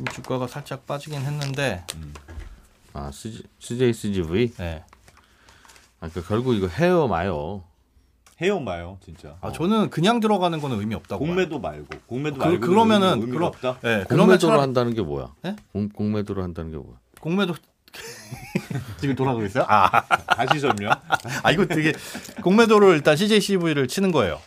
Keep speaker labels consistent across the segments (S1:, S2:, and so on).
S1: 지금 주가가 살짝 빠지긴 했는데
S2: 아 CJ, CJCGV.
S1: 네.
S2: 아, 그러니까 결국 이거 헤어 마요.
S3: 해요 마요 진짜.
S1: 아 저는 그냥 들어가는 거는 의미 없다고.
S3: 공매도 말고 공매도
S1: 그,
S3: 말고
S1: 그러면은
S3: 의미가
S1: 그러,
S3: 없다.
S1: 네, 그러면
S2: 공매도로
S1: 차라리
S2: 한다는 게 뭐야?
S1: 네?
S2: 공, 공매도로 한다는 게 뭐야?
S1: 공매도 지금 돌아가고 있어요? 아,
S3: 다시 설명.
S1: 아 이거 되게 공매도를 일단 CJCV를 치는 거예요.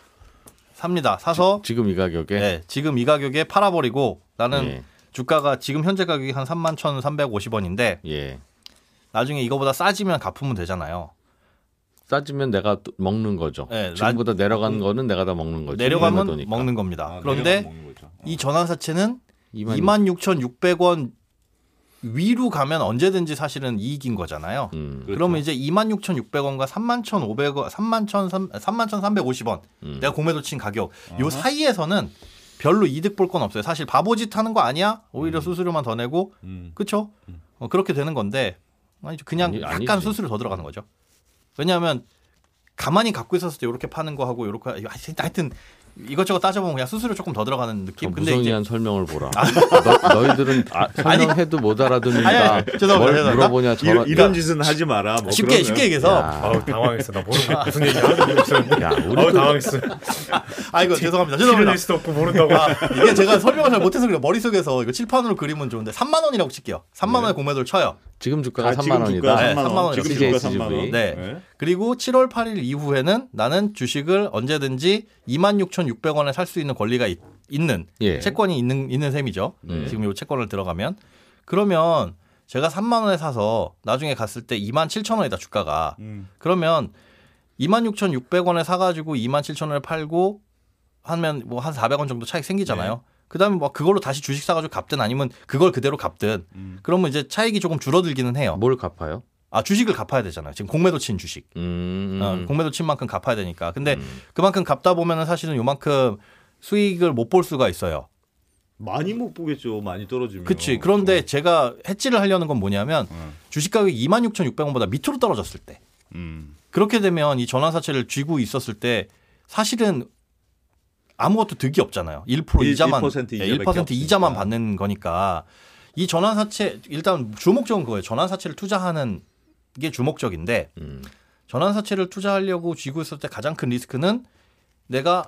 S1: 삽니다. 사서
S2: 지 금 이 가격에
S1: 네, 지금 이 가격에 팔아버리고 나는
S2: 예.
S1: 주가가 지금 현재 가격이 한 31,350원인데
S2: 예.
S1: 나중에 이거보다 싸지면 갚으면 되잖아요.
S2: 싸지면 내가 또 먹는 거죠.
S1: 네,
S2: 지금보다 내려간 거는 내가 다 먹는 거죠.
S1: 내려가면
S2: 공매도니까.
S1: 먹는 겁니다.
S3: 아,
S1: 그런데
S3: 먹는 거죠. 어.
S1: 이 전환사채는
S2: 2만
S1: 26,600원 위로 가면 언제든지 사실은 이익인 거잖아요.
S2: 음.
S3: 그렇죠.
S1: 그러면 이제 26,600원과 31,500원, 31,350원
S2: 음.
S1: 내가 공매도 친 가격 요 사이에서는 별로 이득 볼 건 없어요. 사실 바보짓 하는 거 아니야? 오히려 수수료만 더 내고
S3: 음.
S1: 그쵸? 어, 그렇게 되는 건데 아니, 그냥
S2: 아니,
S1: 약간
S2: 아니지.
S1: 수수료 더 들어가는 거죠. 왜냐하면 가만히 갖고 있었을 때 이렇게 파는 거 하고 이렇게 하여튼 이것저것 따져보면 그냥 수수료 조금 더 들어가는 느낌.
S2: 좀
S1: 근데 이제
S2: 무성의한 설명을 보라. 너, 너희들은 아, 설명해도 못 아니,
S1: 아니, 죄송합니다,
S2: 뭘
S1: 죄송합니다.
S2: 물어보냐 저런
S3: 이런, 이런 짓은 하지 마라. 뭐
S1: 쉽게
S3: 그러면.
S1: 쉽게 얘기해서
S2: 야,
S4: 아우 당황했어. 나 모르는 무슨 얘기 모르겠었는데.
S2: 야,
S4: 아우 당황했어.
S1: 아이고 죄송합니다.
S4: 필요될
S1: 죄송합니다.
S4: 수도 없고 모른다고.
S1: 아, 이게 제가 설명을 잘 못해서 그래요. 머릿 속에서 이거 칠판으로 그리면 좋은데 3만 원이라고 칠게요. 3만 원에 공매도를 쳐요.
S2: 지금 주가가
S3: 아,
S2: 3만
S3: 지금
S2: 원이다.
S1: 네,
S3: 3만
S1: 3만
S3: 원. 지금 주가
S2: CJCGV.
S3: 3만 원.
S1: 네. 그리고 7월 8일 이후에는 나는 주식을 언제든지 26,600원에 살 수 있는 권리가 있, 는
S2: 예.
S1: 채권이 있는 있는 셈이죠.
S2: 네.
S1: 지금 이 채권을 들어가면 그러면 제가 3만 원에 사서 나중에 갔을 때 2만 7천 원이다 주가가.
S3: 음.
S1: 그러면 26,600원에 사가지고 27,000원에 팔고 하면 뭐 한 400원 정도 차익 생기잖아요. 그다음에 뭐 그걸로 다시 주식 사가지고 갚든 아니면 그걸 그대로 갚든
S3: 음.
S1: 그러면 이제 차익이 조금 줄어들기는 해요.
S2: 뭘 갚아요?
S1: 아 주식을 갚아야 되잖아요. 지금 공매도 친 주식.
S2: 음,
S1: 어,
S2: 음.
S1: 공매도 친 만큼 갚아야 되니까. 근데
S2: 음.
S1: 그만큼 갚다 보면은 사실은 요만큼 수익을 못 볼 수가 있어요.
S3: 많이 못 보겠죠. 많이 떨어지면.
S1: 그치. 그런데 제가 해지를 하려는 건 뭐냐면
S3: 음.
S1: 주식 가격이 26,600원보다 밑으로 떨어졌을 때
S3: 음.
S1: 그렇게 되면 이 전환사채를 쥐고 있었을 때 사실은 아무것도 득이 없잖아요. 1%
S3: 일-
S1: 이자만
S3: 1%
S1: 예,
S3: 이자밖에
S1: 1% 이자만
S3: 없으니까.
S1: 받는 거니까 이 전환 사채 일단 주목적은 그거예요. 전환 사채를 투자하는 게 주목적인데
S2: 음.
S1: 전환 사채를 투자하려고 쥐고 있을 때 가장 큰 리스크는 내가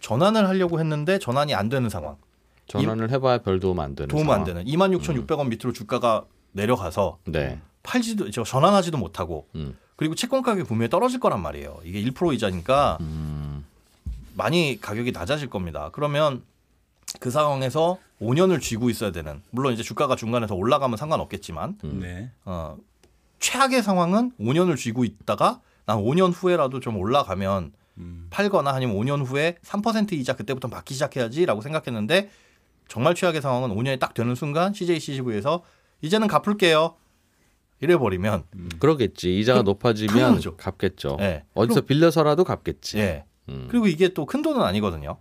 S1: 전환을 하려고 했는데 전환이 안 되는 상황.
S2: 전환을 해봐야 별 도움 안 되는
S1: 도움
S2: 상황.
S1: 안 되는 26,600원 밑으로 주가가 내려가서
S2: 네.
S1: 팔지도 저 전환하지도 못하고
S2: 음.
S1: 그리고 채권 가격이 분명히 떨어질 거란 말이에요. 이게 1% 이자니까
S2: 음.
S1: 많이 가격이 낮아질 겁니다. 그러면 그 상황에서 5년을 쥐고 있어야 되는 물론 이제 주가가 중간에 더 올라가면 상관없겠지만
S2: 음.
S3: 네.
S1: 어, 최악의 상황은 5년을 쥐고 있다가 난 5년 후에라도 좀 올라가면
S3: 음.
S1: 팔거나 아니면 5년 후에 3% 이자 그때부터 받기 시작해야지라고 생각했는데 정말 최악의 상황은 5년이 딱 되는 순간 CJCCV에서 이제는 갚을게요. 이래 버리면
S2: 그러겠지. 이자가
S1: 그-
S2: 높아지면
S1: 그러죠.
S2: 갚겠죠.
S1: 예.
S2: 어디서 빌려서라도 갚겠지.
S1: 예.
S2: 음.
S1: 그리고 이게 또 큰 돈은 아니거든요.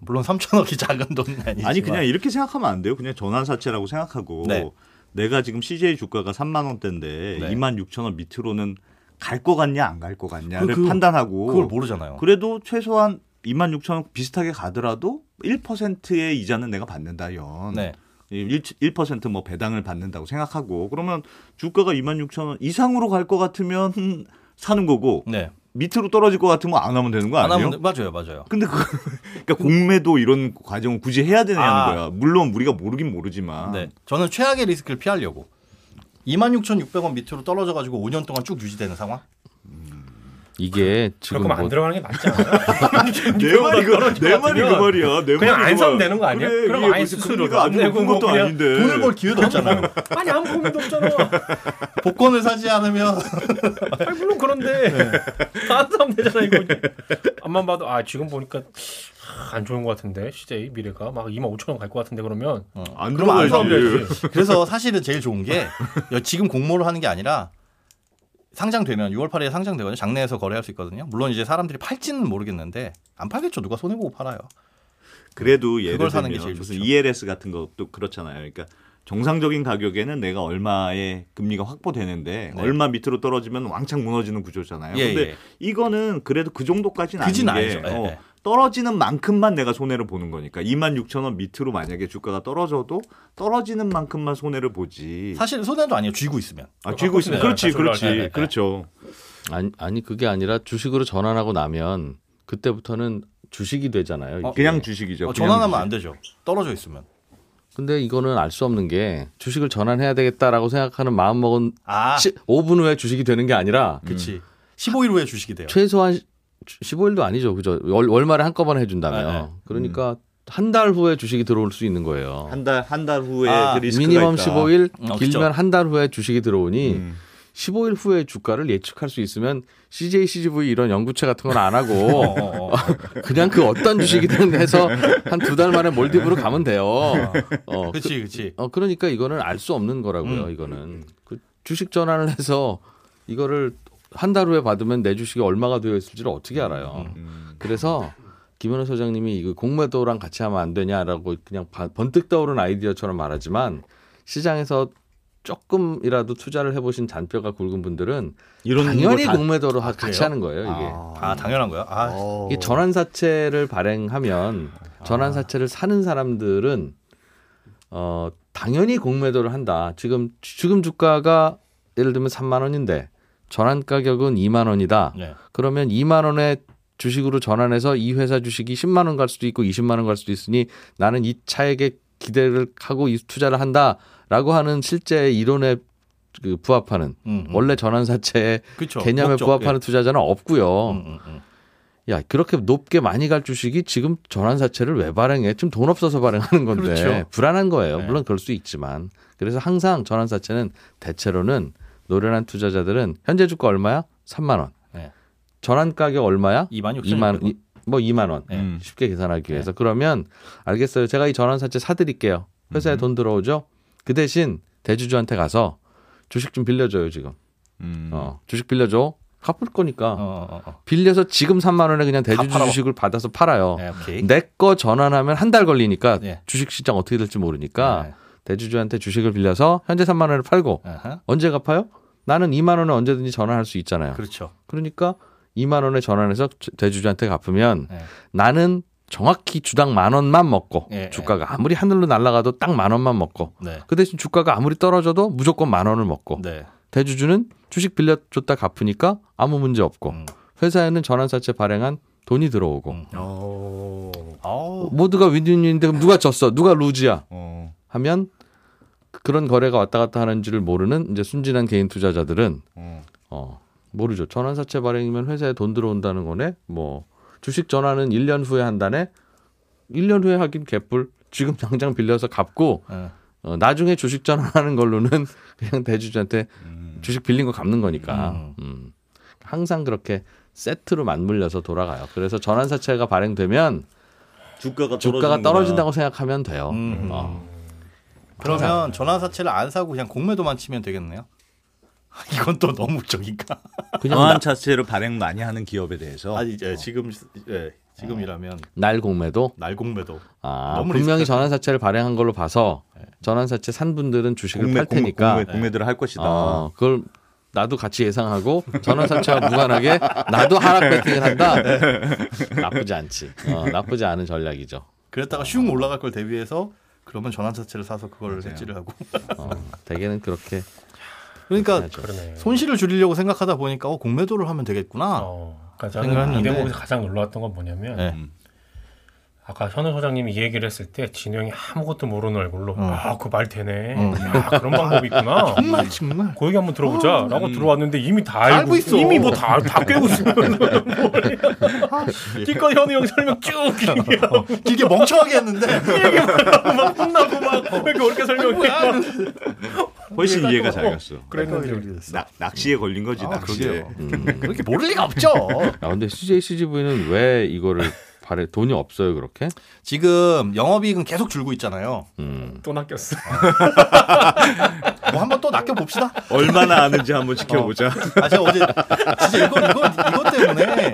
S1: 물론 3천억이 작은 돈은 아니지만
S3: 아니 그냥 이렇게 생각하면 안 돼요. 그냥 전환사채라고 생각하고
S1: 네.
S3: 내가 지금 CJ 주가가 3만 원대인데
S1: 네.
S3: 2만 6천 원 밑으로는 갈 것 같냐 안 갈 것 같냐를
S1: 그- 그-
S3: 판단하고
S1: 그걸 모르잖아요.
S3: 그래도 최소한 2만 6천 원 비슷하게 가더라도 1%의 이자는 내가 받는다 연.
S1: 네.
S3: 1, 1%뭐 배당을 받는다고 생각하고 그러면 주가가 2만 6천 원 이상으로 갈 것 같으면 사는 거고
S1: 네.
S3: 밑으로 떨어질 것 같으면 안 하면 되는
S1: 거안
S3: 아니에요?
S1: 하면 맞아요, 맞아요.
S3: 근데 그 그러니까 공매도 이런 과정을 굳이 해야 되냐는
S1: 아.
S3: 거야. 물론 우리가 모르긴 모르지만.
S1: 네. 저는 최악의 리스크를 피하려고 26,600원 밑으로 떨어져 가지고 5년 동안 쭉 유지되는 상황?
S2: 이게 지금
S4: 그럼
S2: 안뭐
S4: 들어가는 게 맞지 않아요?
S3: 내 말이 그, 내 말이 그 말이야. 내
S4: 그냥
S3: 말이 안그
S4: 사면
S3: 말.
S4: 되는 거 아니야?
S3: 그래,
S4: 그럼 아예 수수료도 안 내고 뭐
S3: 것도
S4: 그냥
S3: 아닌데.
S1: 돈을 벌 기회도 없잖아요.
S4: 아니 아무 고민도 없잖아.
S1: 복권을 사지 않으면
S4: 아니 물론 그런데 안 사면 되잖아 이거. 앞만 봐도 아 지금 보니까 아, 안 좋은 것 같은데 CJ 미래가 막 2만 5천 원 갈 것 같은데 그러면
S3: 안
S1: 그럼 안.
S4: 사면 되지.
S1: 그래서 사실은 제일 좋은 게 지금 공모를 하는 게 아니라 상장되면 6월 8일에 상장되거든요. 장내에서 거래할 수 있거든요. 물론 이제 사람들이 팔지는 모르겠는데 안 팔겠죠. 누가 손해 보고 팔아요.
S3: 그래도 예를
S1: 그걸 사는 게
S3: 들면 무슨
S1: 좋죠.
S3: ELS 같은 것도 그렇잖아요. 그러니까 정상적인 가격에는 내가 얼마의 금리가 확보되는데
S1: 네.
S3: 얼마 밑으로 떨어지면 왕창 무너지는 구조잖아요.
S1: 예,
S3: 근데
S1: 예.
S3: 이거는 그래도 그 정도까지는 아닌 게.
S1: 예,
S3: 어,
S1: 예.
S3: 떨어지는 만큼만 내가 손해를 보는 거니까 2만 6천 원 밑으로 만약에 주가가 떨어져도 떨어지는 만큼만 손해를 보지.
S1: 사실 손해도 아니에요. 쥐고 있으면.
S3: 아, 쥐고 있으면
S4: 네,
S3: 그렇지,
S4: 다시 올라갈
S3: 그렇지,
S4: 때.
S3: 그렇죠.
S2: 아니, 아니 그게 아니라 주식으로 전환하고 나면 그때부터는 주식이 되잖아요. 이게.
S3: 그냥 주식이죠.
S1: 어,
S3: 그냥
S1: 전환하면
S3: 주식.
S1: 안 되죠. 떨어져 있으면.
S2: 근데 이거는 알 수 없는 게 주식을 전환해야 되겠다라고 생각하는 마음 먹은
S1: 아,
S2: 5분 후에 주식이 되는 게 아니라
S1: 그치. 15일 후에 주식이 돼요.
S2: 최소한 15일도 아니죠. 그죠? 월, 월말에 한꺼번에 해준다며.
S1: 네, 네.
S2: 그러니까 한달 후에 주식이 들어올 수 있는 거예요.
S3: 한 달 한 달 후에
S1: 아,
S3: 그
S2: 미니멈
S3: 있다.
S2: 15일,
S1: 어,
S2: 길면. 한 달 후에 주식이 들어오니
S3: 음.
S2: 15일 후에 주가를 예측할 수 있으면 CJ, CGV 이런 연구체 같은 건안
S1: 어,
S2: 하고
S1: 어, 어.
S2: 그냥 그 어떤 주식이든 해서 한 두 달 만에 몰디브로 가면 돼요. 어, 그,
S1: 그치, 그치.
S2: 어, 그러니까 이거는 알 수 없는 거라고요.
S1: 음.
S2: 이거는 그 주식 전환을 해서 이거를 한 달 후에 받으면 내 주식이 얼마가 되어 있을지를 어떻게 알아요.
S3: 음.
S2: 그래서 김현우 소장님이 이거 공매도랑 같이 하면 안 되냐라고 그냥 바- 번뜩 떠오른 아이디어처럼 말하지만 시장에서 조금이라도 투자를 해보신 잔뼈가 굵은 분들은 당연히
S3: 거 다-
S2: 공매도로 하-
S1: 아,
S2: 같이
S1: 그래요?
S2: 하는 거예요. 이게
S1: 아, 당연한 거야. 아,
S3: 어.
S2: 이게 전환사채를 발행하면 전환사채를 사는 사람들은 어 당연히 공매도를 한다. 지금 지금 주가가 예를 들면 3만 원인데 전환 가격은 2만 원이다.
S1: 네.
S2: 그러면 2만 원에 주식으로 전환해서 이 회사 주식이 10만 원 갈 수도 있고 20만 원 갈 수도 있으니 나는 이 차액에 기대를 하고 이 투자를 한다라고 하는 실제 이론에 그 부합하는
S1: 음, 음.
S2: 원래 전환사채의
S1: 그쵸.
S2: 개념에
S1: 목적,
S2: 부합하는 투자자는 없고요.
S1: 예. 음, 음, 음.
S2: 야 그렇게 높게 많이 갈 주식이 지금 전환사채를 왜 발행해? 지금 돈 없어서 발행하는 건데
S1: 그렇죠.
S2: 불안한 거예요.
S1: 네.
S2: 물론 그럴 수 있지만 그래서 항상 전환사채는 대체로는 노련한 투자자들은 현재 주가 얼마야? 3만 원.
S1: 네.
S2: 전환 가격 얼마야?
S1: 2만 6천
S2: 2만 원. 이- 뭐 2만 원.
S1: 네.
S3: 음.
S2: 쉽게 계산하기 위해서 그러면 알겠어요. 제가 이 전환사채 사드릴게요. 회사에
S3: 음.
S2: 돈 들어오죠. 그 대신 대주주한테 가서 주식 좀 빌려줘요 지금.
S3: 음.
S2: 어, 주식 빌려줘. 갚을 거니까.
S1: 어, 어, 어.
S2: 빌려서 지금 3만 원에 그냥 대주주. 주식을 받아서 팔아요.
S1: 네, 오케이.
S2: 내거 전환하면 한 달 걸리니까
S1: 네.
S2: 주식 시장 어떻게 될지 모르니까
S1: 네.
S2: 대주주한테 주식을 빌려서 현재 3만 원을 팔고
S1: 아하.
S2: 언제 갚아요? 나는 2만 원에 언제든지 전환할 수 있잖아요.
S1: 그렇죠.
S2: 그러니까 2만 원에 전환해서 주- 대주주한테 갚으면
S1: 네.
S2: 나는 정확히 주당 만 원만 먹고
S1: 예,
S2: 주가가 아무리 하늘로 날아가도 딱 만 원만 먹고
S1: 네.
S2: 그 대신 주가가 아무리 떨어져도 무조건 만 원을 먹고
S1: 네.
S2: 대주주는 주식 빌려줬다 갚으니까 아무 문제 없고
S1: 음.
S2: 회사에는 전환사채 발행한 돈이 들어오고
S1: 음.
S2: 모두가 윈윈윈인데 그럼 누가 졌어? 누가 루즈야?
S3: 어.
S2: 하면 그런 거래가 왔다 갔다 하는 지를 모르는 이제 순진한 개인 투자자들은
S3: 어.
S2: 어 모르죠. 전환사채 발행이면 회사에 돈 들어온다는 거네. 뭐 주식 전환은 1년 후에 한다네. 1년 후에 하긴 개뿔. 지금 당장 빌려서 갚고
S1: 네.
S2: 어, 나중에 주식 전환하는 걸로는 그냥 대주주한테
S3: 음.
S2: 주식 빌린 거 갚는 거니까.
S1: 음.
S2: 음. 항상 그렇게 세트로 맞물려서 돌아가요. 그래서 전환사채가 발행되면
S3: 주가가
S2: 주가가. 떨어진다고 생각하면 돼요.
S1: 음.
S2: 어.
S1: 그러면 전환사채를 안 사고 그냥 공매도만 치면 되겠네요. 이건 또 너무 적인가?
S2: 그냥
S3: 전환
S2: 나-
S3: 자체를 발행 많이 하는 기업에 대해서
S1: 아니 이제 지금 예, 지금이라면
S2: 날 공매도
S1: 날 공매도
S2: 아, 분명히
S1: 리스크가
S2: 전환 사채를 발행한 걸로 봐서 전환 사채 산 분들은 주식을
S3: 공매,
S2: 팔 테니까
S3: 공매, 공매들을 할 것이다.
S2: 어, 그걸 나도 같이 예상하고 전환 사채와 무관하게 나도 하락 배팅을 한다. 나쁘지 않지. 어, 나쁘지 않은 전략이죠.
S1: 그랬다가 슝 올라갈 걸 대비해서 그러면 전환사채를 사서 그걸
S3: 맞아요.
S1: 해지를 하고
S2: 어, 대개는 그렇게
S1: 그러니까. 손실을 줄이려고 생각하다 보니까 어, 공매도를 하면 되겠구나.
S4: 어, 그러니까 저는 이. 대목에서 가장 놀라웠던 건 뭐냐면
S1: 네.
S4: 아까 현우 소장님이 이 얘기를 했을 때 진우 형이 아무것도 모르는 얼굴로
S1: 어.
S4: 아그 말 되네
S1: 어.
S4: 야 그런 방법이 있구나
S1: 정말 정말
S4: 그 얘기 한번 들어보자 라고 들어왔는데 이미 다 알고,
S1: 알고 있어.
S4: 이미 뭐다다 꿰고 있으면 기껏 현우 형 설명 쭉 길게 하고
S1: 길게 멍청하게 했는데
S4: 막 혼나고 막왜 이렇게 어렵게 설명해 막
S3: 훨씬 이해가 잘
S4: 어,
S3: 갔어.
S4: 그랬는데
S3: 나, 낚시에 걸린 거지.
S1: 아,
S3: 낚시에.
S2: 음.
S1: 그렇게 모를 리가 없죠.
S2: 아, 근데 CJ CGV는 왜 이거를 발에 돈이 없어요 그렇게?
S1: 지금 영업이익은 계속 줄고 있잖아요.
S2: 음.
S4: 또 낚였어
S1: 뭐 한번 또 낚여 봅시다.
S3: 얼마나 아는지 한번 지켜보자.
S1: 아 제가 어제 진짜 이거 이거 이것 때문에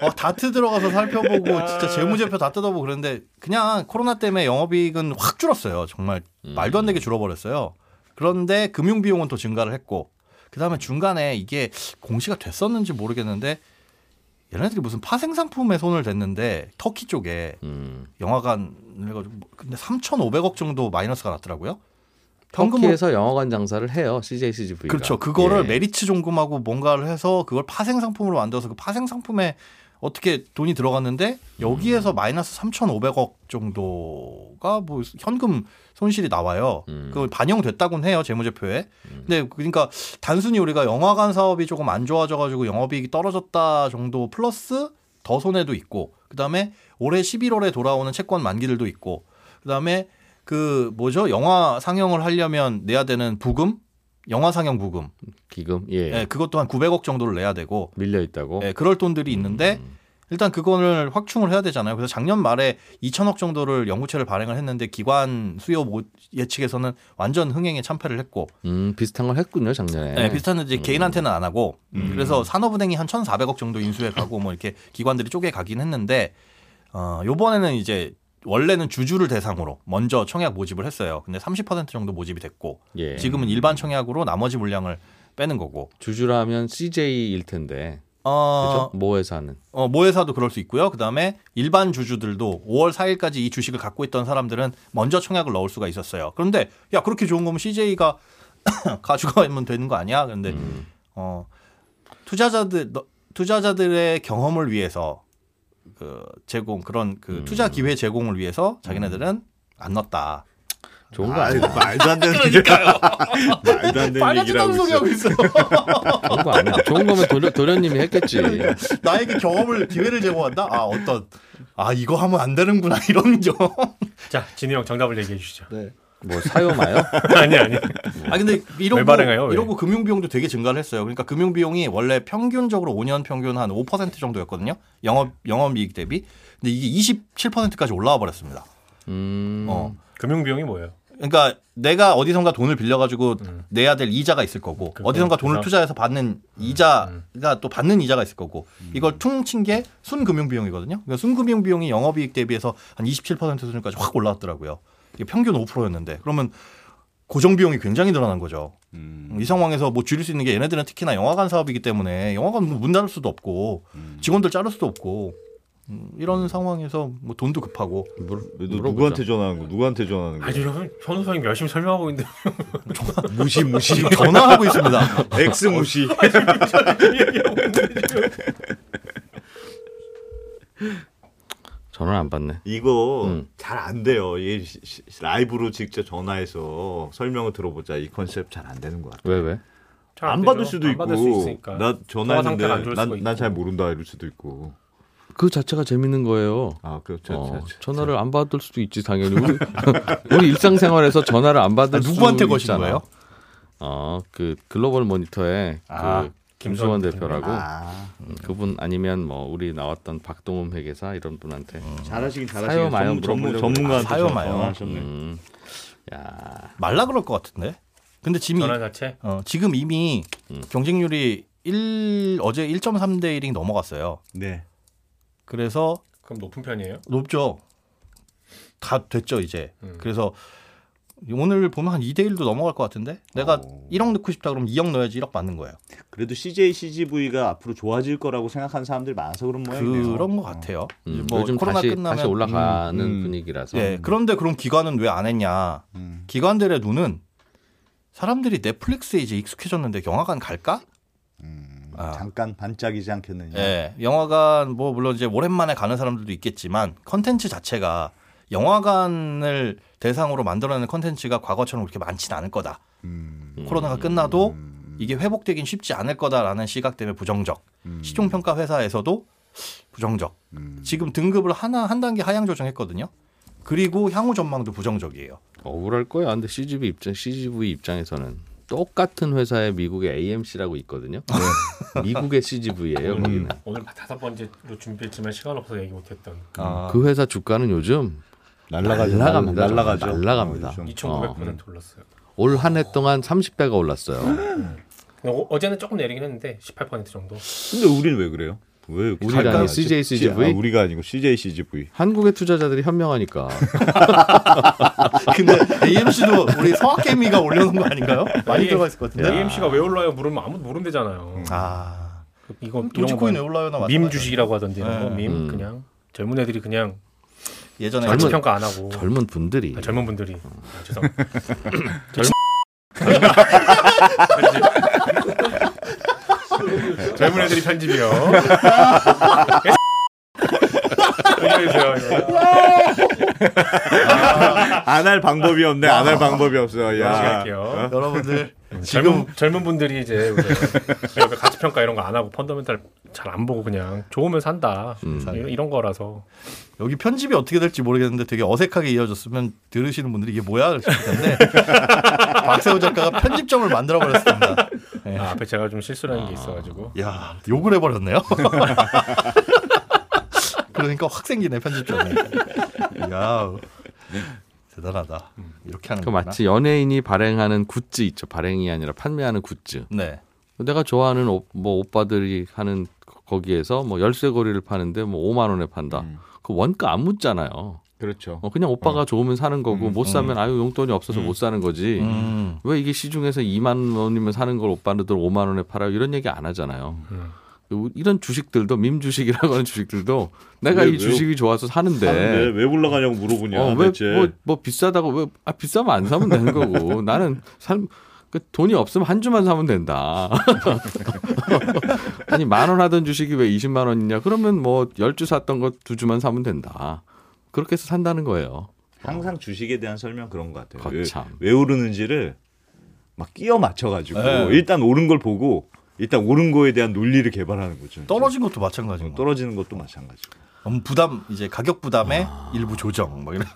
S1: 어, 다트 들어가서 살펴보고 진짜 재무제표 다 뜯어보고 그랬는데 그냥 코로나 때문에 영업이익은 확 줄었어요. 정말 말도 안 되게 줄어버렸어요. 그런데 금융 비용은 또 증가를 했고 그 다음에 중간에 이게 공시가 됐었는지 모르겠는데 얘네들이 무슨 파생 상품에 손을 댔는데 터키 쪽에
S2: 음.
S1: 영화관 해가지고 뭐- 근데 3,500억 정도 마이너스가 났더라고요.
S2: 터키에서 영화관 장사를 해요. CJ CGV가.
S1: 그렇죠. 그거를
S2: 예.
S1: 메리츠 종금하고 뭔가를 해서 그걸 파생 상품으로 만들어서 그 파생 상품에 어떻게 돈이 들어갔는데 여기에서 마이너스 3,500억 정도가 뭐 현금 손실이 나와요.
S2: 음.
S1: 그 반영됐다고는 해요 재무제표에. 근데 그러니까 단순히 우리가 영화관 사업이 조금 안 좋아져가지고 영업이익이 떨어졌다 정도 플러스 더 손해도 있고 그다음에 올해 11월에 돌아오는 채권 만기들도 있고 그다음에 그 뭐죠 영화 상영을 하려면 내야 되는 부금 영화 상영 부금
S2: 기금 예.
S1: 예, 그것도 한 900억 정도를 내야 되고
S2: 밀려 있다고.
S1: 예, 그럴 돈들이 있는데
S2: 음.
S1: 일단 그거를 확충을 해야 되잖아요. 그래서 작년 말에 2천억 정도를 연구체를 발행을 했는데 기관 수요 모- 예측에서는 완전 흥행에 참패를 했고
S2: 음, 비슷한 걸 했군요 작년에.
S1: 네, 비슷한데 이제 개인한테는 안 하고
S3: 음.
S1: 그래서 산업은행이 한 1,400억 정도 인수해 가고 뭐 이렇게 기관들이 쪼개 가긴 했는데 어 요번에는 이제 원래는 주주를 대상으로 먼저 청약 모집을 했어요. 근데 30% 정도 모집이 됐고
S2: 예.
S1: 지금은 일반 청약으로 나머지 물량을 빼는 거고.
S2: 주주라면 CJ일 텐데.
S1: 어,
S2: 그죠? 모 회사는.
S1: 어, 모 회사도 그럴 수 있고요. 그다음에 일반 주주들도 5월 4일까지 이 주식을 갖고 있던 사람들은 먼저 청약을 넣을 수가 있었어요. 그런데 야 그렇게 좋은 거면 CJ가 가져가면 되는 거 아니야? 그런데
S2: 음.
S1: 어, 투자자들 너- 투자자들의 경험을 위해서 그 제공 그런 그
S2: 음.
S1: 투자 기회 제공을 위해서 자기네들은 안 넣었다.
S2: 좋은 거
S3: 아이,
S2: 아니야.
S3: 말도 안 되는 그러니까요. 말도 안 되는 얘기를 하고 있어.
S2: 좋은 거 아니야. 좋은 거면 도련, 도련님이 했겠지.
S1: 나에게 경험을 기회를 제공한다. 아 어떤 아 이거 하면 안 되는구나 이런 점.
S4: 자, 진우 형 정답을 얘기해 주시죠.
S2: 뭐 사요마요?
S4: 아니 아니.
S1: 아 근데 이러고
S4: 왜 발행해요, 왜?
S1: 이러고 금융 비용도 되게 증가를 했어요. 그러니까 금융 비용이 원래 평균적으로 5년 평균 한 5% 정도였거든요. 영업 영업 이익 대비. 근데 이게 27%까지 올라와 버렸습니다.
S2: 음.
S1: 어.
S4: 금융 비용이 뭐예요?
S1: 그러니까 내가 어디선가 돈을 빌려가지고
S4: 음.
S1: 내야 될 이자가 있을 거고
S4: 그-
S1: 어디선가? 돈을 투자해서 받는 이자가 또 받는 이자가 있을 거고 이걸 퉁친 게 순금융 비용이거든요. 그러니까 순금융 비용이 영업이익 대비해서 한 27% 수준까지 확 올라왔더라고요. 이게 평균 5%였는데 그러면 고정 비용이 굉장히 늘어난 거죠.
S3: 음.
S1: 이 상황에서 뭐 줄일 수 있는 게 얘네들은 특히나 영화관 사업이기 때문에 영화관 문 닫을 수도 없고 직원들 자를 수도 없고 음, 이런 상황에서 뭐 돈도 급하고
S2: 물.
S3: 누구한테 전화하는 거? 누구한테 전화하는 거?
S4: 아니 여러분 현우 선생님 열심히 설명하고 있는데
S3: 무시 무시.
S1: 전화하고 있습니다.
S3: 엑스 무시.
S2: 전화를 안 받네.
S3: 이거
S2: 음.
S3: 잘안 돼요. 이 라이브로 직접 전화해서 설명을 들어보자. 이 컨셉 잘 안 되는 것 같아.
S2: 왜 왜?
S4: 잘안
S3: 안. 받을 수도
S4: 안
S3: 있고,
S4: 받을.
S3: 나 전화했는데
S4: 좋을
S3: 난
S4: 수가
S3: 난잘
S4: 있고.
S3: 모른다 이럴 수도 있고.
S2: 그 자체가 재밌는 거예요.
S3: 아, 그렇죠.
S2: 어, 전화를 안 받을 수도 있지 당연히 우리, 우리 일상생활에서 전화를 안 받을
S1: 아, 누구한테
S2: 수
S1: 거신. 거예요?
S2: 어, 그 글로벌 모니터의
S1: 아,
S2: 그 김수원 대표라고
S3: 아,
S2: 음, 그분 아니면 뭐 우리 나왔던 박동훈 회계사 이런 분한테
S3: 잘하시긴
S2: 사요
S3: 잘하시긴
S2: 마요
S3: 전문, 전문가한테
S1: 사요 마요.
S3: 전화하셨네.
S2: 음, 야
S1: 말라 그럴 것 같은데. 근데 지금
S4: 전화 자체
S1: 어, 지금 이미
S2: 음.
S1: 경쟁률이 1 어제 1.3대 1이 넘어갔어요.
S3: 네.
S1: 그래서
S4: 그럼 높은 편이에요?
S1: 높죠. 다 됐죠 이제.
S4: 음.
S1: 그래서 오늘 보면 한 2대 1도 넘어갈 것 같은데. 내가
S3: 어.
S1: 1억 넣고 싶다 그러면 2억 넣어야지 1억 받는 거예요.
S3: 그래도 CJ CGV가 앞으로 좋아질 거라고 생각하는 사람들이 많아서 그런 모양이네요.
S1: 그런 것 같아요.
S2: 음,
S1: 뭐
S2: 요즘
S1: 코로나
S2: 다시
S1: 끝나면
S2: 다시 올라가는
S3: 음, 음.
S2: 분위기라서
S1: 예. 그런데 그럼 기관은 왜 안 했냐?
S3: 음.
S1: 기관들의 눈은 사람들이 넷플릭스에 이제 익숙해졌는데 영화관 갈까?
S3: 음,
S1: 아.
S3: 잠깐 반짝이지 않겠느냐.
S1: 예, 영화관 뭐 물론 이제 오랜만에 가는 사람들도 있겠지만 컨텐츠 자체가 영화관을 대상으로 만들어내는 컨텐츠가 과거처럼 그렇게 많지는 않을 거다.
S3: 음,
S1: 코로나가 끝나도
S3: 음,
S1: 이게 회복되긴 쉽지 않을 거다라는 시각 때문에 부정적.
S3: 음,
S1: 시총 평가 회사에서도 부정적.
S3: 음.
S1: 지금 등급을 하나 한 단계 하향 조정했거든요. 그리고 향후 전망도 부정적이에요.
S2: 억울할 거야. 근데 CGV 입장 CGV 입장에서는 똑같은 회사에 미국의 AMC라고 있거든요.
S1: 네.
S2: 미국의 CGV예요.
S1: 음.
S2: 거기는.
S4: 오늘 다섯 번째로 준비했지만 시간 없어서 얘기 못했던
S1: 아,
S2: 그 회사 주가는 요즘
S3: 날라가죠.
S2: 날라갑니다.
S3: 날라가죠.
S2: 날라갑니다.
S3: 어, 요즘.
S4: 2,900% 올랐어요.
S2: 올 한 해 동안 30배가 올랐어요.
S4: 어, 어제는 조금 내리긴 했는데 18% 정도.
S3: 근데 우리는 왜 그래요? 왜 나가지?
S2: CJ CGV?
S3: 아, 우리가 아니고 CJ CGV.
S2: 한국의 투자자들이 현명하니까
S1: 근데 AMC도 우리 성악개미가 올려놓은 거 아닌가요? 많이
S4: 예.
S1: 들어가 있을 것 같은데.
S4: AMC가 왜 올라요? 물으면 아무도 모른대잖아요.
S1: 아,
S4: 이거
S1: 도지코인 왜 마찬가지야.
S4: 밈 주식이라고 하던데 거
S1: 네.
S4: 밈
S2: 음.
S4: 그냥 젊은 애들이 그냥
S1: 예전에
S2: 젊은-
S4: 평가 안 하고
S2: 젊은 분들이
S4: 아, 젊은 분들이 아, 죄송. 젊은 젊은 애들이 편집이요. 얘기해주세요. 이거.
S3: 안할 방법이 없네. 안 할 방법이 없어. 야.
S4: 갈게요.
S1: 여러분들
S4: 젊은 젊은 분들이 이제 가치 평가 이런 거 안 하고 펀더멘탈 잘 안 보고 그냥 좋으면 산다
S2: 음.
S4: 이런, 이런 거라서
S1: 여기 편집이 어떻게 될지 모르겠는데 되게 어색하게 이어졌으면 들으시는 분들이 이게 뭐야 싶을 텐데 박세호 작가가 편집점을 만들어 버렸습니다. 네.
S4: 아, 앞에 제가 좀 실수를 한게 있어가지고
S1: 야 욕을 해버렸네요. 그러니까 확 생기네 편집점이. 야 대단하다. 이렇게 하는
S2: 그
S1: 거구나.
S2: 마치 연예인이 발행하는 굿즈 있죠. 발행이 아니라 판매하는 굿즈.
S1: 네.
S2: 내가 좋아하는 오, 뭐 오빠들이 하는 거- 거기에서 뭐 열쇠고리를 파는데 뭐 5만 원에 판다.
S1: 음.
S2: 그 원가 안 묻잖아요.
S3: 그렇죠.
S2: 어, 그냥 오빠가 좋으면 사는 거고
S3: 음,
S2: 못 사면 아유 용돈이 없어서 못 사는 거지.
S1: 음.
S2: 왜 이게 시중에서 2만 원이면 사는 걸 오빠들 5만 원에 팔아요? 이런 얘기 안 하잖아요.
S4: 음.
S2: 이런 주식들도 밈 주식이라고 하는 주식들도 내가
S3: 왜,
S2: 이 주식이 좋아서 사는데
S3: 사는데 왜 올라가냐고 물어보냐.
S2: 어, 왜,
S3: 대체.
S2: 뭐, 뭐 비싸다고 왜, 아, 비싸면 안 사면 되는 거고. 나는 살, 그 돈이 없으면 한 주만 사면 된다. 아니, 만 원 하던 주식이 왜 20만 원이냐? 그러면 뭐, 열주 샀던 거 두 주만 사면 된다. 그렇게 해서 산다는 거예요.
S3: 항상 주식에 대한 설명 그런 것 같아요. 왜,
S2: 거참.
S3: 왜 오르는지를 막 끼워 맞춰가지고
S1: 네.
S3: 일단 오른 걸 보고 일단 오른 거에 대한 논리를 개발하는 거죠.
S1: 떨어진 것도 마찬가지고.
S3: 어, 떨어지는 것도 마찬가지고.
S1: 음, 부담 이제 가격 부담의 일부 조정 뭐 이런.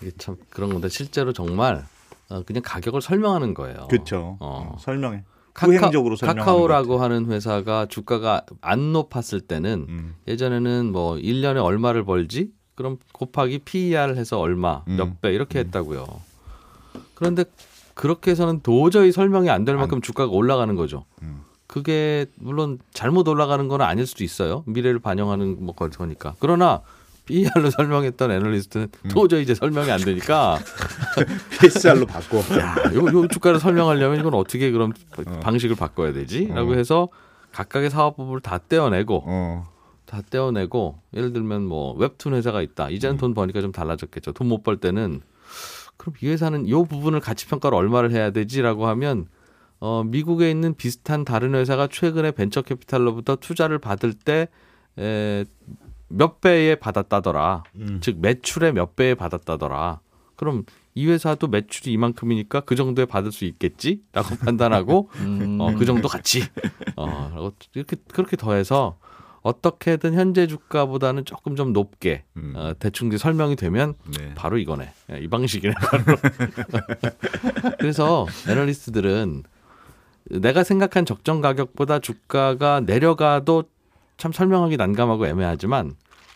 S2: 이게 참 그런 건데, 실제로 정말, 어, 그냥 가격을 설명하는 거예요.
S3: 그렇죠.
S2: 어.
S3: 어, 설명해.
S2: 카카, 카카오라고. 하는 회사가 주가가 안 높았을 때는
S3: 음.
S2: 예전에는 뭐 1년에 얼마를 벌지? 그럼 곱하기 PER 해서 얼마,
S3: 음.
S2: 몇배 이렇게 했다고요. 그런데 그렇게 해서는 도저히 설명이 안 될 만큼 주가가 올라가는 거죠.
S3: 음.
S2: 그게 물론 잘못 올라가는 건 아닐 수도 있어요. 미래를 반영하는 뭐 거니까. 그러나 PER로 설명했던 애널리스트는
S3: 음.
S2: 도저히 이제 설명이 안 되니까
S3: PSR로 바꿔.
S2: 야, 요, 요 주가를 설명하려면 이건 어떻게 그럼
S3: 어.
S2: 방식을 바꿔야 되지? 라고
S3: 어.
S2: 해서 각각의 사업부를 다 떼어내고
S3: 어.
S2: 다 떼어내고 예를 들면 뭐 웹툰 회사가 있다. 이제는 돈 버니까 좀 달라졌겠죠. 돈 못 벌 때는 그럼 이 회사는 이 부분을 가치 평가를 얼마를 해야 되지라고 하면 어 미국에 있는 비슷한 다른 회사가 최근에 벤처 캐피탈로부터 투자를 받을 때몇 배에 받았다더라.
S3: 음.
S2: 즉 매출의 몇 배에 받았다더라. 그럼 이 회사도 매출이 이만큼이니까 그 정도에 받을 수 있겠지라고 판단하고
S1: 음.
S2: 어, 그 정도 같이 어, 라고 이렇게 그렇게 더해서 어떻게든 현재 주가보다는 조금 좀 높게
S3: 음.
S2: 어, 대충 설명이 되면
S3: 네.
S2: 바로 이거네. 예, 이 방식이네. 바로. 그래서 애널리스트들은 내가 생각한 적정 가격보다 주가가 내려가도 참 설명하기 난감하고 애매하지만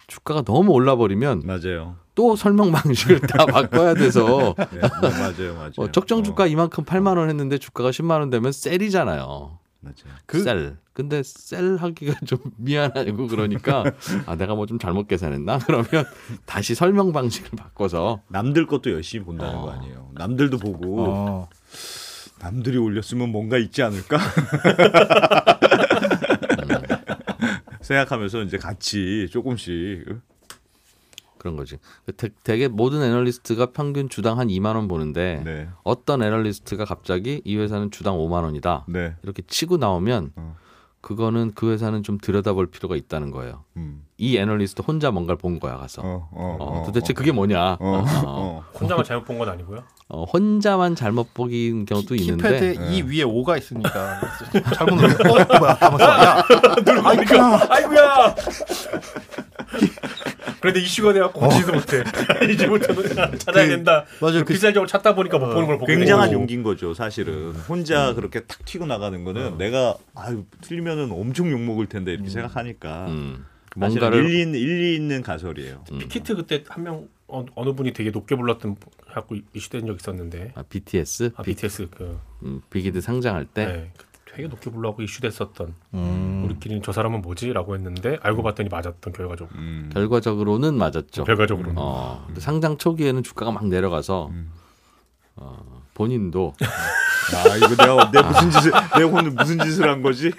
S2: 주가가 너무 올라버리면
S3: 맞아요.
S2: 또 설명 방식을 다 바꿔야 돼서
S3: 네, 어, 맞아요, 맞아요.
S2: 어, 적정 주가
S3: 어,
S2: 이만큼 8만 원 했는데 주가가 10만 원 되면 셀이잖아요.
S3: 맞아요.
S1: 그-
S2: 셀. 근데 셀 하기가 좀 미안하고 그러니까 아 내가 뭐 좀 잘못 계산했나? 그러면 다시 설명 방식을 바꿔서
S3: 남들 것도 열심히 본다는
S2: 어.
S3: 거 아니에요. 남들도 보고
S1: 어.
S3: 남들이 올렸으면 뭔가 있지 않을까? 생각하면서 이제 같이 조금씩
S2: 그런 거지. 대, 되게 모든 애널리스트가 평균 주당 한 2만 원 보는데
S3: 네,
S2: 어떤 애널리스트가 갑자기 이 회사는 주당 5만 원이다.
S3: 네,
S2: 이렇게 치고 나오면
S3: 어.
S2: 그거는 그 회사는 좀 들여다볼 필요가 있다는 거예요.
S3: 음,
S2: 이 애널리스트 혼자 뭔가를 본 거야 가서.
S3: 어, 어,
S2: 어,
S3: 어,
S2: 도대체
S3: 어,
S2: 그게 뭐냐?
S3: 어,
S2: 어,
S3: 어,
S4: 혼자만 잘못 본 건 아니고요.
S2: 어, 혼자만 잘못 보긴 경우도 있는데
S1: 키패드에
S3: 네.
S1: 이 위에 5가 있으니까 잘못 눌러. 어, 뭐야? 하면서 야.
S4: 아이고야. 그런데 이슈가 돼갖고 고치지도 못해. 이제부터는 찾아야 된다.
S1: 맞아요. 그-
S4: 비쌀적으로 찾다 보니까 못 보는 걸 보게
S3: 굉장한. 용기인 거죠, 사실은. 혼자 그렇게 탁 튀고 나가는 거는 내가 아유 틀리면은 엄청 욕 먹을 텐데 이렇게 생각하니까
S2: 음, 뭔가를
S3: 일리 있는 일리 있는 가설이에요.
S4: 피키트 그때 한명 어, 어느 분이 되게 높게 불렀던 갖고 이슈된 적 있었는데
S2: 아, BTS,
S4: 아
S2: 비,
S4: BTS 그
S2: 음, 빅히드 상장할 때
S4: 네. 되게 높게 불러갖고 이슈됐었던
S1: 음.
S4: 우리끼리는 저 사람은 뭐지라고 했는데 알고 봤더니 맞았던 결과적으로
S3: 음.
S2: 결과적으로는 맞았죠.
S4: 결과적으로
S2: 어, 근데 상장 초기에는 주가가 막 내려가서
S3: 음.
S2: 어, 본인도
S3: 아 이거 내가 내 무슨 짓을 내가 오늘 무슨 짓을 한 거지?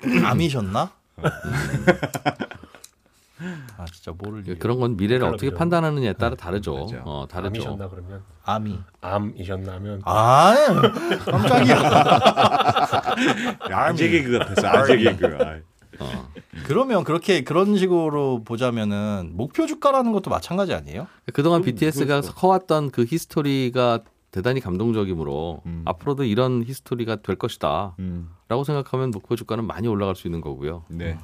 S2: 그
S1: 암이셨나? 아 진짜 모를 일.
S2: 그런 건 미래를 어떻게
S4: 그죠.
S2: 판단하느냐에 따라 다르죠.
S3: 맞아.
S2: 어, 다르죠.
S4: 아미셨나 그러면
S1: 아미.
S4: 아미셨나면
S1: 아 깜짝이야.
S3: 아재 개그 같았어. 아재 개그.
S2: 어.
S1: 그러면 그렇게 그런 식으로 보자면은 목표 주가라는 것도 마찬가지 아니에요?
S2: 그동안
S3: 그-
S2: BTS가
S3: 그렇죠.
S2: 커왔던 그 히스토리가 대단히 감동적이므로
S3: 음.
S2: 앞으로도 이런 히스토리가 될 것이다.
S3: 음,
S2: 라고 생각하면 목표 주가는 많이 올라갈 수 있는 거고요.
S3: 네.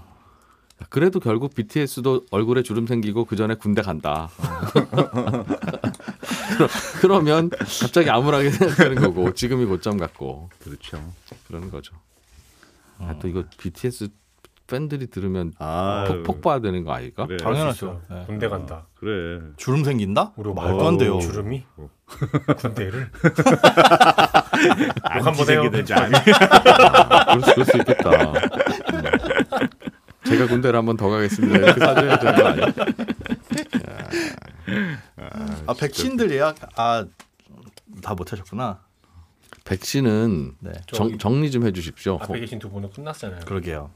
S2: 그래도 결국 BTS도 얼굴에 주름 생기고 그 전에 군대 간다. 그러면 갑자기 암울하게 생각하는 거고 지금이 고점 같고
S3: 그렇죠.
S2: 그러는 거죠. 아, 또 이거 BTS 팬들이 들으면
S3: 아
S2: 폭폭 봐야 되는 거 아닐까?
S3: 그래.
S1: 당연하죠. 네.
S4: 군대 간다.
S3: 그래.
S1: 주름 생긴다?
S4: 우리
S1: 말도 안 돼요.
S4: 주름이
S3: 어.
S4: 군대를
S3: 안
S4: 한번 해요.
S2: 그럴 수 있겠다. 음. 제가 군대를 한번 더 가겠습니다. 이렇게 사줘야 되는 거 아니야?
S1: 아 백신들 예약 아 다 못하셨구나.
S2: 백신은
S1: 네.
S2: 정, 정리 좀 해주십시오.
S4: 앞에 계신 두 분은 끝났잖아요.
S1: 그러게요.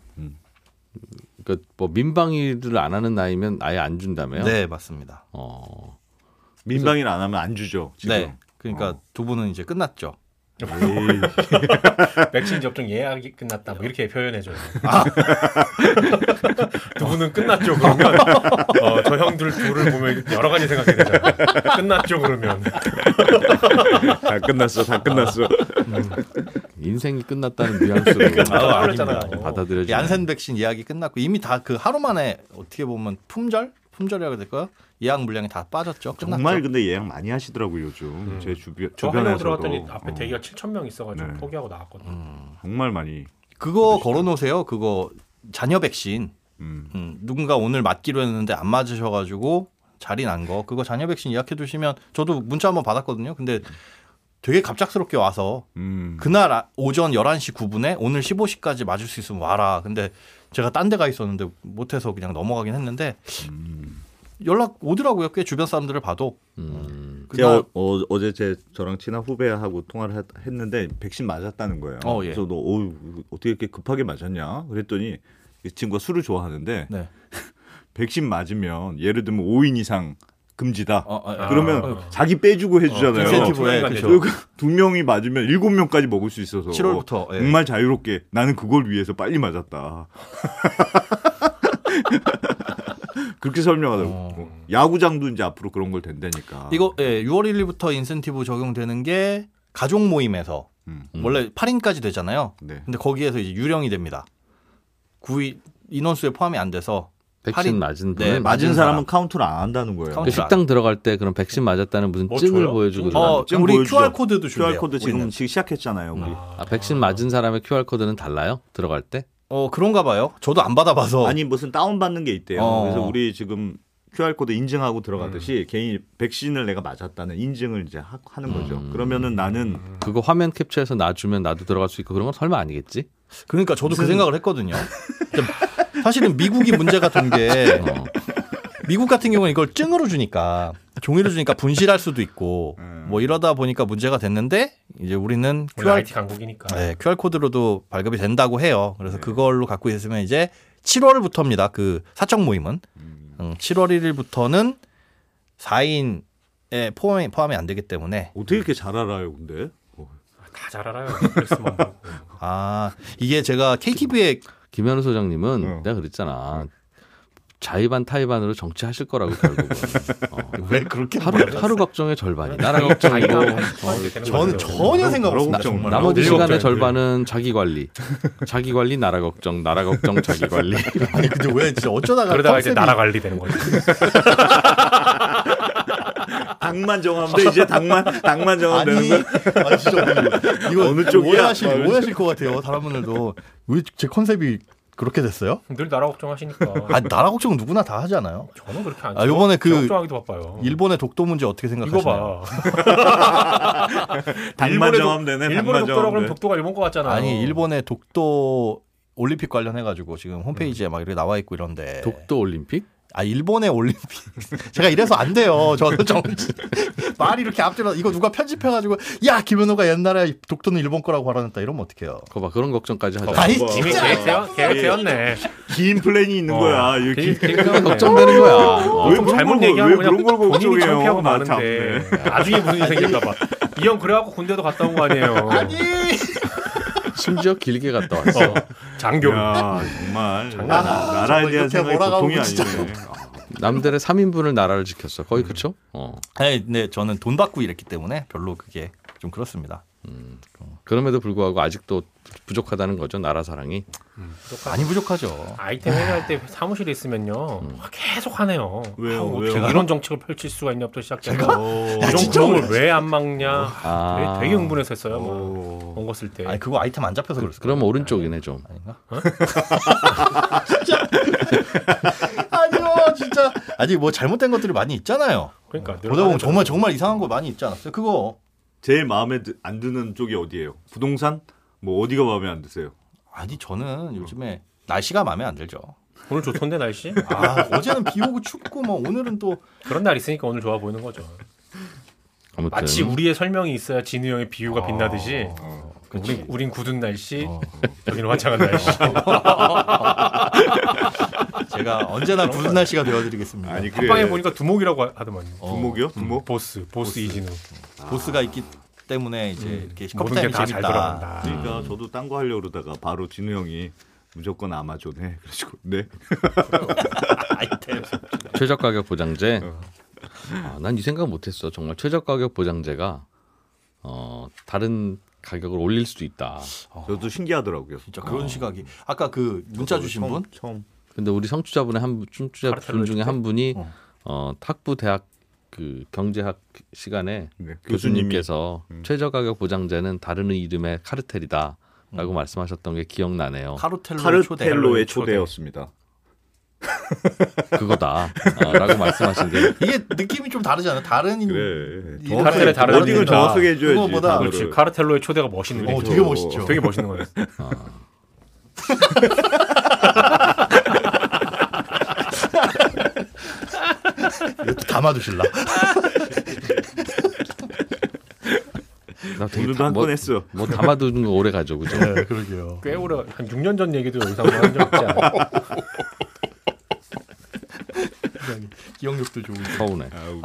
S2: 그러니까 뭐 민방위를 안 하는 나이면 아예 안 준다며요.
S1: 네 맞습니다.
S2: 어,
S3: 민방위를 안 하면 안 주죠. 지금.
S1: 네. 그러니까
S3: 어.
S1: 두 분은 이제 끝났죠.
S3: 에이,
S4: 백신 접종 예약이 끝났다. 뭐 이렇게 표현해줘요.
S1: 아.
S4: 두 분은 끝났죠. 그러면 어, 저 형들 둘을 보면 여러 가지 생각이 되잖아요. 끝났죠. 그러면
S3: 다 끝났어. 다 끝났어.
S2: 인생이 끝났다는 뉘앙스로
S1: 아.
S2: 받아들여지.
S1: 얀센 백신 예약이 끝났고 이미 다 그 하루 만에 어떻게 보면 품절 품절이라고 해야 될까요? 예약 물량이 다 빠졌죠. 끝났죠.
S3: 정말 근데 예약 많이 하시더라고요 요즘 제 주변 주변에서도
S4: 들어갔더니 앞에
S3: 어,
S4: 대기가 7천 명 있어가지고
S3: 네.
S4: 포기하고 나왔거든요.
S3: 정말 많이.
S1: 그거 걸어놓으세요. 그거 자녀 백신.
S3: 음.
S1: 음, 누군가 오늘 맞기로 했는데 안 맞으셔가지고 자리 난 거. 그거 자녀 백신 예약해 두시면 저도 문자 한번 받았거든요. 근데 되게 갑작스럽게 와서
S3: 음.
S1: 그날 아- 오전 11시 9분에 오늘 15시까지 맞을 수 있으면 와라. 근데 제가 딴 데가 있었는데 못해서 그냥 넘어가긴 했는데
S3: 음.
S1: 연락 오더라고요. 꽤 주변 사람들을 봐도.
S2: 음,
S1: 그날
S3: 제가 어, 어, 제 저랑 친한 후배하고 통화를 했- 했는데 백신 맞았다는 거예요.
S1: 어, 예.
S3: 그래서 너 어우, 어떻게 이렇게 급하게 맞았냐? 그랬더니 이 친구가 술을 좋아하는데
S1: 네.
S3: 백신 맞으면 예를 들면 5인 이상 금지다.
S1: 어, 어, 어.
S3: 그러면
S4: 어.
S3: 자기 빼주고 해주잖아요.
S1: 인센티브에
S4: 어,
S1: 그렇죠.
S3: 그리고 두 명이 맞으면 일곱 명까지 먹을 수 있어서
S1: 7월부터 예.
S3: 정말 자유롭게 나는 그걸 위해서 빨리 맞았다. 그렇게 설명하더라고.
S1: 어.
S3: 야구장도 이제 앞으로 그런 걸 된다니까.
S1: 이거 예, 6월 1일부터 인센티브 적용되는 게 가족 모임에서
S3: 음.
S1: 원래 8인까지 되잖아요.
S3: 네.
S1: 근데 거기에서 이제 유령이 됩니다. 그 이 인원수에 포함이 안 돼서
S2: 백신 맞은
S1: 네,
S3: 맞은
S1: 맞은
S3: 사람은
S1: 사람.
S3: 카운트를 안 한다는 거예요.
S1: 카운트.
S2: 식당 들어갈 때 그럼 백신 맞았다는 무슨
S4: 뭐
S2: 증을
S4: 줘요?
S2: 보여주고
S4: 증?
S1: 어,
S3: 지금
S1: 우리
S3: 보여주죠.
S1: QR 코드도 준대요.
S3: QR 코드 지금. 시- 시작했잖아요. 우리.
S2: 아, 백신 맞은 사람의 QR 코드는 달라요? 들어갈 때?
S1: 어 그런가 봐요. 저도 안 받아봐서
S3: 아니 무슨 다운 받는 게 있대요.
S1: 어.
S3: 그래서 우리 지금 QR 코드 인증하고 들어가듯이 개인 백신을 내가 맞았다는 인증을 이제 하, 는 거죠.
S2: 음.
S3: 그러면은 나는
S2: 그거 화면 캡처해서 놔주면 나도 들어갈 수 있고 그런 건 설마 아니겠지?
S1: 그러니까 저도 그 생각을 했거든요. 사실은 미국이 문제가 된게
S2: 어.
S1: 미국 같은 경우는 이걸 증으로 주니까 종이로 주니까 분실할 수도 있고
S3: 음.
S1: 뭐 이러다 보니까 문제가 됐는데 이제 우리는
S4: 우리
S1: QR
S4: IT 강국이니까.
S1: 네, QR 코드로도 발급이 된다고 해요. 그래서 그걸로 갖고 있으면 이제 7월부터입니다. 그 사적 모임은 음, 7월 1일부터는 4인에 포함이 포함이 안 되기 때문에
S3: 어떻게 이렇게 잘 알아요, 근데? 어.
S4: 다잘 알아요.
S1: 아 이게 제가 KTV에
S2: 김현우 소장님은
S3: 어.
S2: 내가 그랬잖아. 자의반 타의반으로 정치하실 거라고 결국은. 어.
S1: 왜 그렇게
S2: 하루 하루 걱정의 절반이 나라 걱정이고 어,
S4: 80% 되는
S1: 저는. 전혀 생각 없습니다.
S2: 나머지
S4: 일
S2: 시간의 절반은 자기 관리, 자기 관리 나라 걱정, 나라 걱정 자기 관리.
S1: 아니 근데 왜 진짜 어쩌다가
S4: 그러다가 이제
S1: 컨셉이-
S4: 나라 관리 되는 거죠.
S3: 당만 정하면 돼. 이제 당만 당만 정하면
S1: 아니,
S3: 되는 거야.
S1: 아니 진짜 이거
S3: 어느 쪽이야?
S1: 오해하실
S3: 아,
S1: 오해하실 것 같아요. 다른 분들도 왜 제 컨셉이 그렇게 됐어요?
S4: 늘 나라 걱정하시니까.
S1: 아 나라 걱정 누구나 다 하잖아요.
S4: 저는 그렇게 안.
S1: 아, 요번에 그-
S4: 저 걱정하기도 바빠요.
S1: 일본의 독도 문제 어떻게 생각하시나요?
S4: 봐.
S3: 당만
S4: 일본의
S3: 되네.
S4: 독도라 그러면
S3: 돼.
S4: 독도가 일본 거 같잖아요.
S1: 아니 일본의 독도 올림픽 관련해 가지고 지금 홈페이지에 막 이렇게 나와 있고 이런데
S2: 독도 올림픽?
S1: 아 일본의 올림픽 제가 이래서 안 돼요. 저는 정 말이 이렇게 앞질러 이거 누가 편집해가지고 야 김현우가 옛날에 독도는 일본 거라고 발언했다 이러면 어떡해요?
S2: 그거 봐 그런 걱정까지 하죠.
S1: 아니
S3: 뭐,
S4: 이미
S1: 진짜
S4: 계획 계획되었네.
S3: 긴 플랜이 있는 거야.
S4: 계획-
S3: 이렇게.
S2: 걱정되는 거야. 어.
S4: 왜좀 잘못
S3: 걸-
S4: 얘기하면
S3: 왜
S4: 그냥
S3: 그런 걸
S4: 본인이? 창피하고
S3: 나
S4: 많은데 나중에 무슨 일 생길까봐 이 형 그래갖고 군대도 갔다 온 거 아니에요
S1: 아니
S2: 심지어 길게 갔다 왔어.
S4: 장교
S3: 야 정말
S4: 장난.
S3: 나- 나라에
S1: 정말
S3: 대한 생각이 보통이
S1: 진짜.
S3: 아니네.
S2: 남들의 3인분을 나라를 지켰어. 거의 그쵸? 어.
S1: 아니 근데 저는 돈 받고 일했기 때문에 별로 그게 좀 그렇습니다.
S2: 그럼에도 불구하고 아직도 부족하다는 거죠. 나라 사랑이.
S1: 많이 부족하죠.
S4: 아이템 회의할 때 사무실에 있으면요 계속 하네요
S3: 왜요?
S4: 아우,
S3: 왜요?
S4: 어떻게 이런 정책을 펼칠 수가 있냐부터 시작해서
S3: 어,
S4: 이런
S1: 진짜
S4: 구멍을 왜안 막냐
S2: 아.
S4: 되게, 되게 흥분했었어요 뭐.
S3: 어.
S4: 원고 쓸 때.
S1: 아니 그거 아이템 안 잡혀서 그랬어.
S2: 그럼 오른쪽이네 좀.
S1: 아닌가? 아니요 진짜 아직 뭐 잘못된 것들이 많이 있잖아요.
S4: 그러니까
S1: 보다 보면 정말 정말 이상한 거 많이 있지 않았어요? 그거
S3: 제일 마음에 드- 안 드는 쪽이 어디예요? 부동산? 뭐 어디가 마음에 안 드세요?
S1: 아니 저는 요즘에 날씨가 마음에 안 들죠.
S4: 오늘 좋던데 날씨?
S1: 아 어제는 비 오고 춥고 뭐 오늘은 또
S4: 그런 날 있으니까 오늘 좋아 보이는 거죠.
S2: 아무튼
S4: 마치 우리의 설명이 있어야 진우 형의 비유가 빛나듯이
S1: 그치.
S4: 우린, 우린 굳은 날씨,
S1: 어.
S4: 여기는 화창한 날씨.
S1: 제가 언제나 굳은 날씨가 되어드리겠습니다.
S3: 아니 그래.
S4: 합방에 보니까 두목이라고 하- 하더만.
S1: 어,
S3: 두목이요? 두목?
S4: 보스, 보스 이진우.
S1: 보스가 있기 때문에 이제 이렇게
S4: 모든
S1: 커피타임이
S4: 게다잘
S1: 재밌다.
S4: 돌아간다.
S3: 그러니까 저도 딴 거 하려고 그러다가 바로 진우 형이 무조건 아마존해. 그래가지고 네.
S1: 아이템.
S2: 최저 가격 보장제. 아, 난이 생각 못했어. 정말 최저 가격 보장제가 어, 다른 가격을 올릴 수도 있다.
S3: 저도 신기하더라고요.
S1: 진짜 그런 시각이 아까 그 문자 주신
S3: 처음,
S1: 분
S3: 처음.
S2: 근데 우리 성취자분의 한 분-
S4: 카르텔로
S2: 분 중에 한 분이
S1: 어.
S2: 어, 탁부 대학 그 경제학 시간에
S3: 네,
S2: 교수님께서
S3: 음.
S2: 최저 가격 보장제는 다른 이름의 카르텔이다라고
S1: 음.
S2: 말씀하셨던 게 기억나네요.
S1: 카르텔로.
S3: 카르텔로의
S4: 초대.
S3: 초대 였습니다.
S2: 그거다라고 말씀하신 게
S1: 이게 느낌이 좀 다르지 않아요? 다른
S3: 그래.
S4: 카르텔의 다른
S3: 어딩을. 정확하게 해줘야지.
S1: 그거보다.
S4: 그렇지. 카르텔로의 초대가 멋있는
S1: 어,
S4: 거죠.
S1: 되게 멋있죠.
S4: 되게 멋있는 거예요.
S1: 이것도 담아두실라.
S2: 나 되게 다-
S3: 한
S2: 뭐,
S3: 건 했어.
S2: 뭐 담아두는 거 오래 가죠, 그죠?
S1: 네, 그러게요.
S4: 꽤 오래 한 6년 전 얘기도 여기서 한번 한적 있지 않아요?
S1: 기억력도 좋은.
S2: 서운해.
S3: 아우,